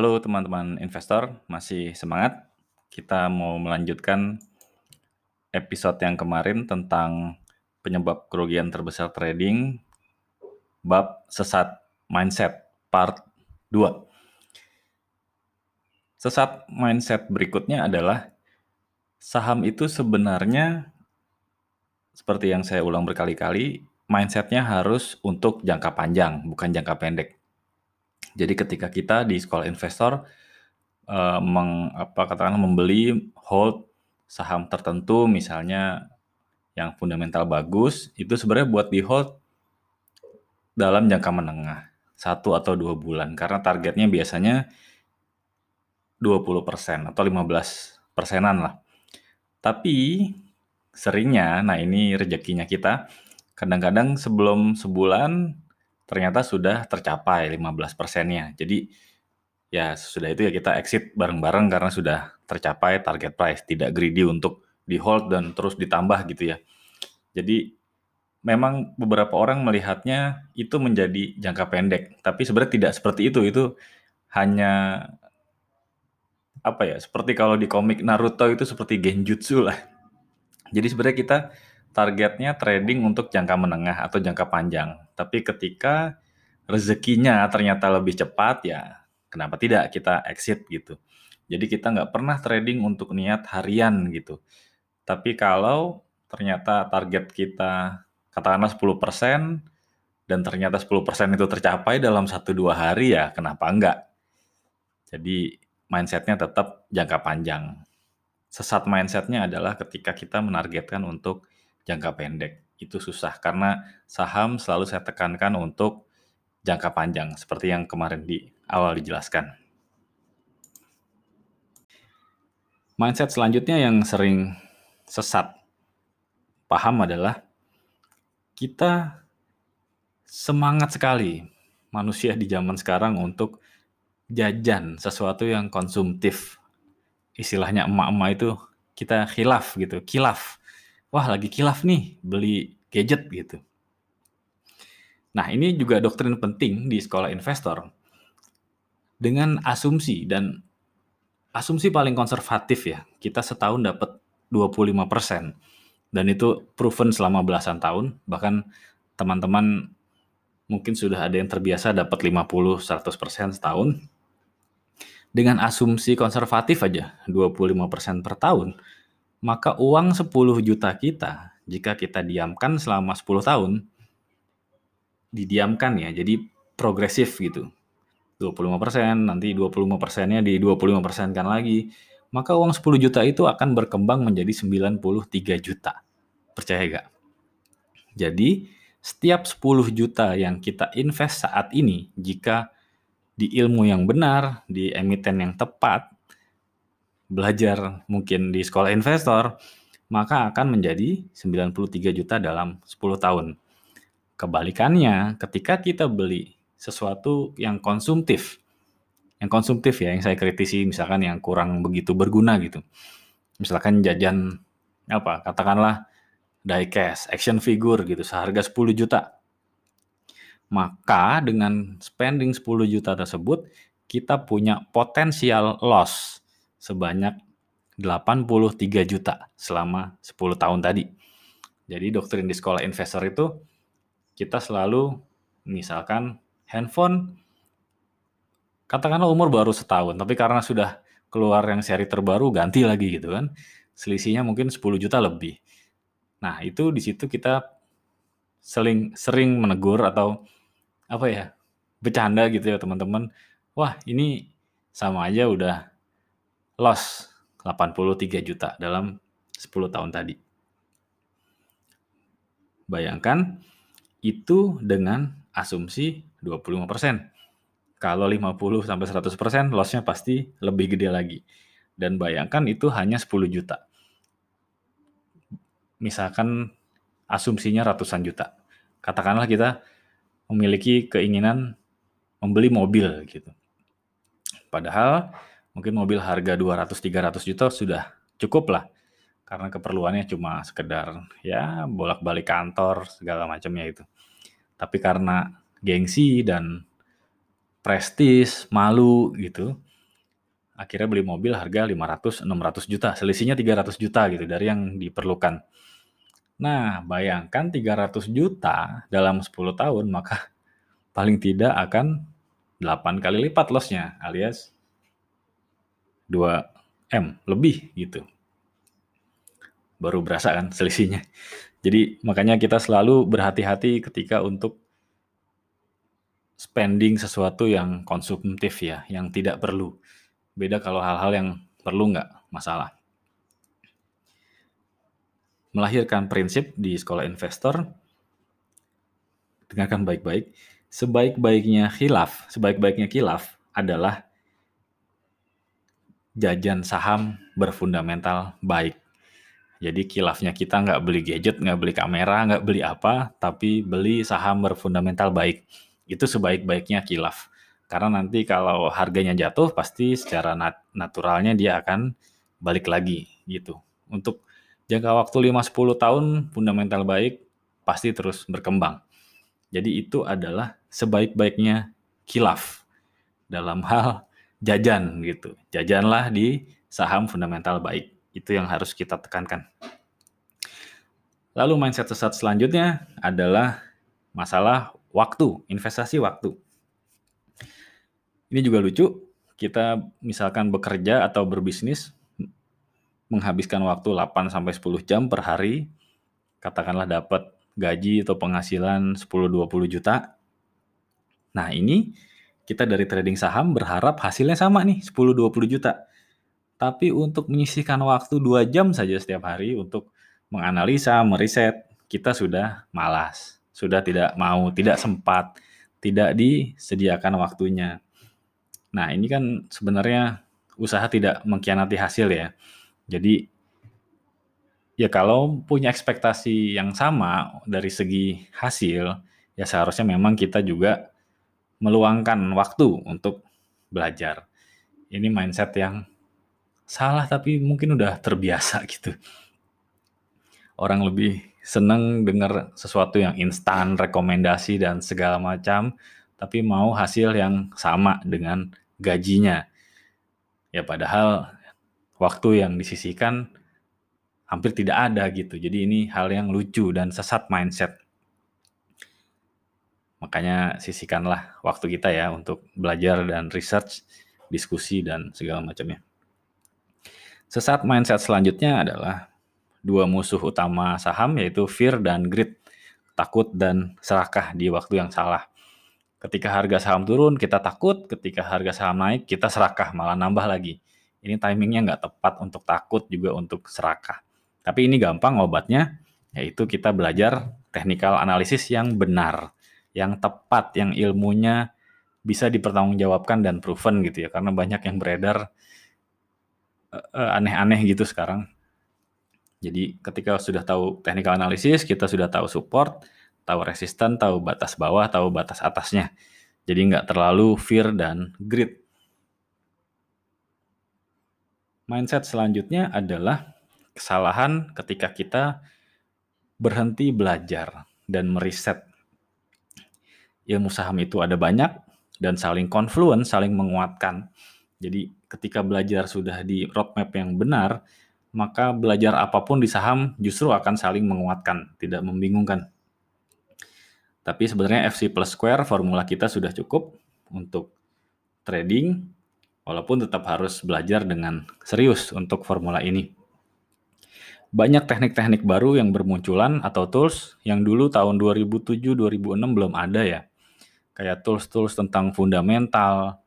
Halo teman-teman investor, masih semangat? Kita mau melanjutkan episode yang kemarin tentang penyebab kerugian terbesar trading bab sesat mindset part 2. Sesat mindset berikutnya adalah saham itu sebenarnya seperti yang saya ulang berkali-kali, mindsetnya harus untuk jangka panjang, bukan jangka pendek. Jadi ketika kita di sekolah investor uh, meng, apa katakanlah membeli hold saham tertentu misalnya yang fundamental bagus itu sebenarnya buat di hold dalam jangka menengah satu atau dua bulan karena targetnya biasanya 20% atau 15 persenan lah. Tapi seringnya, nah ini rezekinya kita, kadang-kadang sebelum sebulan ternyata sudah tercapai 15 persennya. Jadi ya sudah itu ya kita exit bareng-bareng karena sudah tercapai target price, tidak greedy untuk di hold dan terus ditambah gitu ya. Jadi memang beberapa orang melihatnya itu menjadi jangka pendek, tapi sebenarnya tidak seperti itu. Itu hanya apa ya? Seperti kalau di komik Naruto itu seperti genjutsu lah. Jadi sebenarnya kita targetnya trading untuk jangka menengah atau jangka panjang. Tapi ketika rezekinya ternyata lebih cepat ya kenapa tidak kita exit gitu. Jadi kita nggak pernah trading untuk niat harian gitu. Tapi kalau ternyata target kita katakanlah 10% dan ternyata 10% itu tercapai dalam 1-2 hari ya kenapa enggak. Jadi mindsetnya tetap jangka panjang. Sesat mindsetnya adalah ketika kita menargetkan untuk jangka pendek. Itu susah karena saham selalu saya tekankan untuk jangka panjang seperti yang kemarin di awal dijelaskan. Mindset selanjutnya yang sering sesat paham adalah kita semangat sekali manusia di zaman sekarang untuk jajan sesuatu yang konsumtif. Istilahnya emak-emak itu kita khilaf gitu, kilaf wah lagi kilaf nih beli gadget gitu. Nah ini juga doktrin penting di sekolah investor. Dengan asumsi dan asumsi paling konservatif ya kita setahun dapat 25% dan itu proven selama belasan tahun bahkan teman-teman mungkin sudah ada yang terbiasa dapat 50-100% setahun. Dengan asumsi konservatif aja 25% per tahun maka uang 10 juta kita, jika kita diamkan selama 10 tahun, didiamkan ya, jadi progresif gitu. 25%, nanti 25 persennya di 25 persen kan lagi, maka uang 10 juta itu akan berkembang menjadi 93 juta. Percaya gak? Jadi, setiap 10 juta yang kita invest saat ini, jika di ilmu yang benar, di emiten yang tepat, belajar mungkin di sekolah investor, maka akan menjadi 93 juta dalam 10 tahun. Kebalikannya, ketika kita beli sesuatu yang konsumtif, yang konsumtif ya, yang saya kritisi misalkan yang kurang begitu berguna gitu. Misalkan jajan apa, katakanlah diecast, action figure gitu, seharga 10 juta. Maka dengan spending 10 juta tersebut, kita punya potensial loss sebanyak 83 juta selama 10 tahun tadi. Jadi doktrin di sekolah investor itu kita selalu misalkan handphone katakanlah umur baru setahun, tapi karena sudah keluar yang seri terbaru ganti lagi gitu kan. Selisihnya mungkin 10 juta lebih. Nah, itu di situ kita sering sering menegur atau apa ya? bercanda gitu ya teman-teman. Wah, ini sama aja udah loss 83 juta dalam 10 tahun tadi. Bayangkan itu dengan asumsi 25%. Kalau 50 sampai 100% lossnya pasti lebih gede lagi. Dan bayangkan itu hanya 10 juta. Misalkan asumsinya ratusan juta. Katakanlah kita memiliki keinginan membeli mobil gitu. Padahal mungkin mobil harga 200-300 juta sudah cukup lah. Karena keperluannya cuma sekedar ya bolak-balik kantor segala macamnya itu. Tapi karena gengsi dan prestis, malu gitu, akhirnya beli mobil harga 500 600 juta, selisihnya 300 juta gitu dari yang diperlukan. Nah, bayangkan 300 juta dalam 10 tahun maka paling tidak akan 8 kali lipat lossnya alias 2M lebih gitu. Baru berasa kan selisihnya. Jadi makanya kita selalu berhati-hati ketika untuk spending sesuatu yang konsumtif ya, yang tidak perlu. Beda kalau hal-hal yang perlu nggak masalah. Melahirkan prinsip di sekolah investor, dengarkan baik-baik, sebaik-baiknya khilaf, sebaik-baiknya khilaf adalah jajan saham berfundamental baik. Jadi kilafnya kita nggak beli gadget, nggak beli kamera, nggak beli apa, tapi beli saham berfundamental baik. Itu sebaik-baiknya kilaf. Karena nanti kalau harganya jatuh, pasti secara nat naturalnya dia akan balik lagi gitu. Untuk jangka waktu 5-10 tahun, fundamental baik pasti terus berkembang. Jadi itu adalah sebaik-baiknya kilaf dalam hal jajan gitu. Jajanlah di saham fundamental baik. Itu yang harus kita tekankan. Lalu mindset sesat selanjutnya adalah masalah waktu, investasi waktu. Ini juga lucu, kita misalkan bekerja atau berbisnis menghabiskan waktu 8 sampai 10 jam per hari, katakanlah dapat gaji atau penghasilan 10-20 juta. Nah, ini kita dari trading saham berharap hasilnya sama nih, 10-20 juta. Tapi untuk menyisihkan waktu dua jam saja setiap hari untuk menganalisa, meriset, kita sudah malas, sudah tidak mau, tidak sempat, tidak disediakan waktunya. Nah, ini kan sebenarnya usaha tidak mengkhianati hasil ya. Jadi ya kalau punya ekspektasi yang sama dari segi hasil, ya seharusnya memang kita juga meluangkan waktu untuk belajar. Ini mindset yang salah tapi mungkin udah terbiasa gitu. Orang lebih seneng dengar sesuatu yang instan, rekomendasi dan segala macam, tapi mau hasil yang sama dengan gajinya. Ya padahal waktu yang disisihkan hampir tidak ada gitu. Jadi ini hal yang lucu dan sesat mindset. Makanya sisihkanlah waktu kita ya untuk belajar dan research, diskusi dan segala macamnya. Sesat mindset selanjutnya adalah dua musuh utama saham yaitu fear dan greed, takut dan serakah di waktu yang salah. Ketika harga saham turun kita takut, ketika harga saham naik kita serakah malah nambah lagi. Ini timingnya nggak tepat untuk takut juga untuk serakah. Tapi ini gampang obatnya, yaitu kita belajar technical analisis yang benar, yang tepat, yang ilmunya bisa dipertanggungjawabkan dan proven gitu ya. Karena banyak yang beredar uh, aneh-aneh gitu sekarang. Jadi ketika sudah tahu technical analysis, kita sudah tahu support, tahu resisten, tahu batas bawah, tahu batas atasnya. Jadi nggak terlalu fear dan greed. Mindset selanjutnya adalah kesalahan ketika kita berhenti belajar dan meriset. Ilmu saham itu ada banyak dan saling konfluen, saling menguatkan. Jadi ketika belajar sudah di roadmap yang benar, maka belajar apa pun di saham justru akan saling menguatkan, tidak membingungkan. Tapi sebenarnya FC plus square formula kita sudah cukup untuk trading, walaupun tetap harus belajar dengan serius untuk formula ini. Banyak teknik-teknik baru yang bermunculan atau tools yang dulu tahun 2007-2006 belum ada ya. Kayak tools-tools tentang fundamental,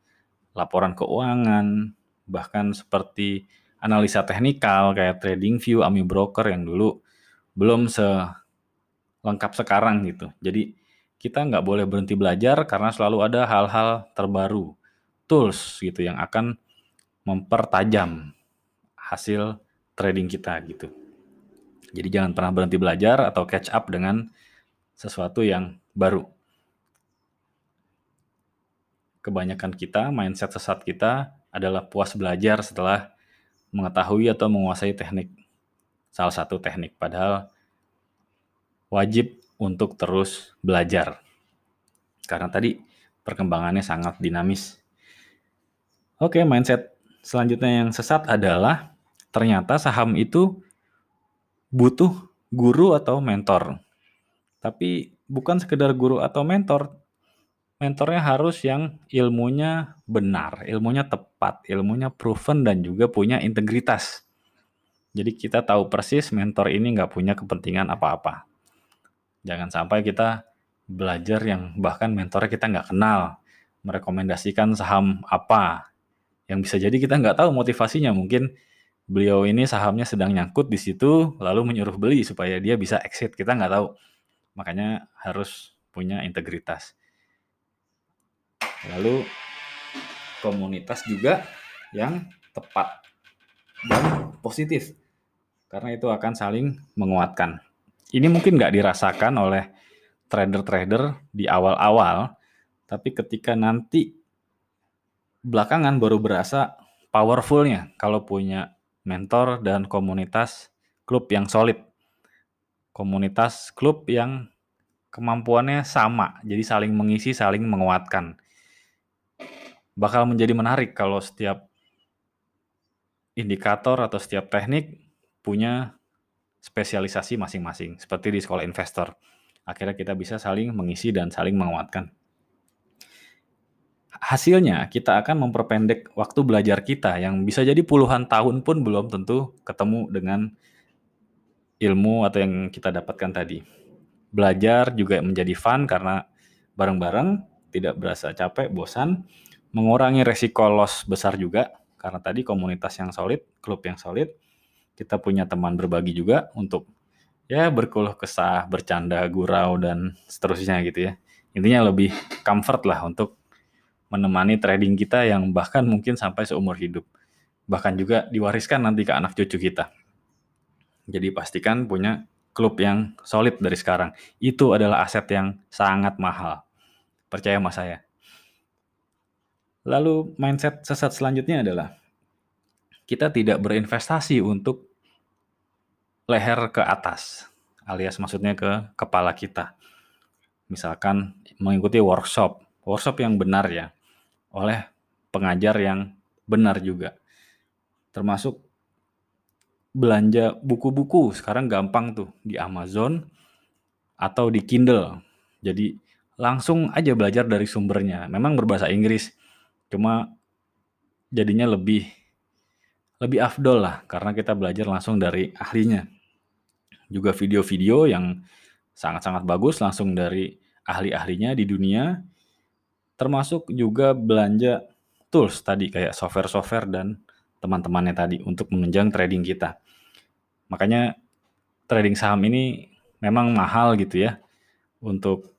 laporan keuangan, bahkan seperti analisa teknikal kayak trading view, AMI broker yang dulu belum selengkap sekarang gitu. Jadi kita nggak boleh berhenti belajar karena selalu ada hal-hal terbaru, tools gitu yang akan mempertajam hasil trading kita gitu. Jadi jangan pernah berhenti belajar atau catch up dengan sesuatu yang baru kebanyakan kita, mindset sesat kita adalah puas belajar setelah mengetahui atau menguasai teknik. Salah satu teknik, padahal wajib untuk terus belajar. Karena tadi perkembangannya sangat dinamis. Oke, mindset selanjutnya yang sesat adalah ternyata saham itu butuh guru atau mentor. Tapi bukan sekedar guru atau mentor, mentornya harus yang ilmunya benar, ilmunya tepat, ilmunya proven dan juga punya integritas. Jadi kita tahu persis mentor ini nggak punya kepentingan apa-apa. Jangan sampai kita belajar yang bahkan mentornya kita nggak kenal, merekomendasikan saham apa, yang bisa jadi kita nggak tahu motivasinya. Mungkin beliau ini sahamnya sedang nyangkut di situ, lalu menyuruh beli supaya dia bisa exit. Kita nggak tahu. Makanya harus punya integritas. Lalu komunitas juga yang tepat dan positif. Karena itu akan saling menguatkan. Ini mungkin nggak dirasakan oleh trader-trader di awal-awal, tapi ketika nanti belakangan baru berasa powerfulnya kalau punya mentor dan komunitas klub yang solid. Komunitas klub yang kemampuannya sama, jadi saling mengisi, saling menguatkan. Bakal menjadi menarik kalau setiap indikator atau setiap teknik punya spesialisasi masing-masing, seperti di sekolah investor. Akhirnya kita bisa saling mengisi dan saling menguatkan hasilnya kita akan memperpendek waktu belajar kita yang bisa jadi puluhan tahun pun belum tentu ketemu dengan ilmu atau yang kita dapatkan tadi. Belajar juga menjadi fun karena bareng-bareng tidak berasa capek, bosan, mengurangi resiko loss besar juga karena tadi komunitas yang solid, klub yang solid, kita punya teman berbagi juga untuk ya berkeluh kesah, bercanda, gurau dan seterusnya gitu ya. Intinya lebih comfort lah untuk menemani trading kita yang bahkan mungkin sampai seumur hidup. Bahkan juga diwariskan nanti ke anak cucu kita. Jadi pastikan punya klub yang solid dari sekarang. Itu adalah aset yang sangat mahal. Percaya sama saya. Lalu mindset sesat selanjutnya adalah kita tidak berinvestasi untuk leher ke atas, alias maksudnya ke kepala kita. Misalkan mengikuti workshop, workshop yang benar ya oleh pengajar yang benar juga. Termasuk belanja buku-buku sekarang gampang tuh di Amazon atau di Kindle. Jadi langsung aja belajar dari sumbernya. Memang berbahasa Inggris, cuma jadinya lebih lebih afdol lah karena kita belajar langsung dari ahlinya. Juga video-video yang sangat-sangat bagus langsung dari ahli-ahlinya di dunia termasuk juga belanja tools tadi kayak software-software dan teman-temannya tadi untuk menunjang trading kita. Makanya trading saham ini memang mahal gitu ya untuk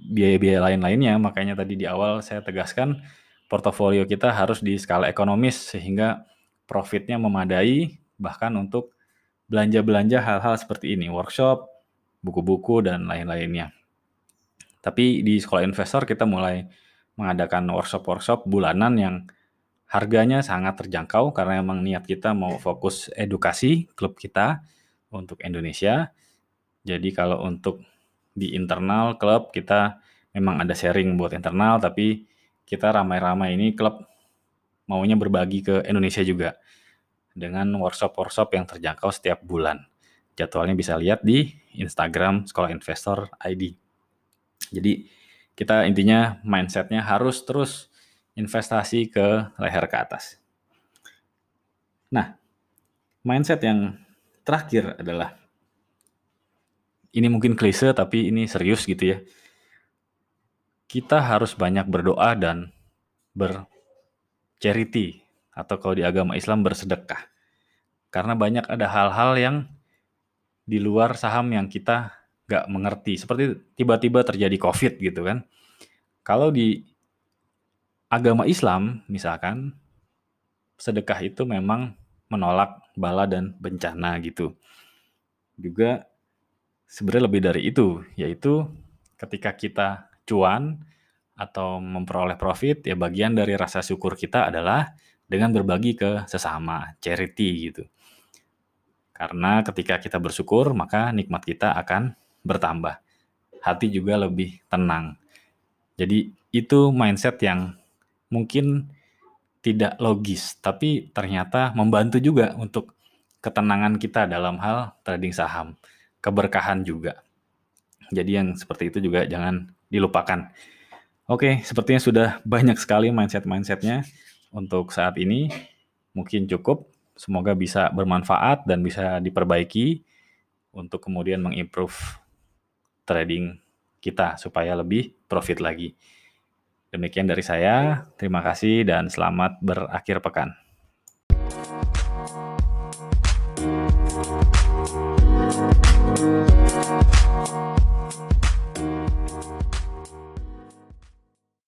biaya-biaya lain-lainnya. Makanya tadi di awal saya tegaskan portofolio kita harus di skala ekonomis sehingga profitnya memadai bahkan untuk belanja-belanja hal-hal seperti ini, workshop, buku-buku dan lain-lainnya. Tapi di sekolah investor kita mulai mengadakan workshop-workshop bulanan yang harganya sangat terjangkau karena emang niat kita mau fokus edukasi klub kita untuk Indonesia. Jadi kalau untuk di internal klub kita memang ada sharing buat internal tapi kita ramai-ramai ini klub maunya berbagi ke Indonesia juga dengan workshop-workshop yang terjangkau setiap bulan. Jadwalnya bisa lihat di Instagram Sekolah Investor ID. Jadi kita intinya mindsetnya harus terus investasi ke leher ke atas. Nah, mindset yang terakhir adalah ini mungkin klise tapi ini serius gitu ya. Kita harus banyak berdoa dan bercharity atau kalau di agama Islam bersedekah. Karena banyak ada hal-hal yang di luar saham yang kita nggak mengerti. Seperti tiba-tiba terjadi COVID gitu kan. Kalau di agama Islam misalkan sedekah itu memang menolak bala dan bencana gitu. Juga sebenarnya lebih dari itu, yaitu ketika kita cuan atau memperoleh profit, ya bagian dari rasa syukur kita adalah dengan berbagi ke sesama, charity gitu. Karena ketika kita bersyukur, maka nikmat kita akan bertambah. Hati juga lebih tenang. Jadi itu mindset yang mungkin tidak logis, tapi ternyata membantu juga untuk ketenangan kita dalam hal trading saham, keberkahan juga. Jadi yang seperti itu juga jangan dilupakan. Oke, sepertinya sudah banyak sekali mindset-mindsetnya untuk saat ini. Mungkin cukup. Semoga bisa bermanfaat dan bisa diperbaiki untuk kemudian mengimprove trading kita supaya lebih profit lagi. Demikian dari saya. Terima kasih dan selamat berakhir pekan.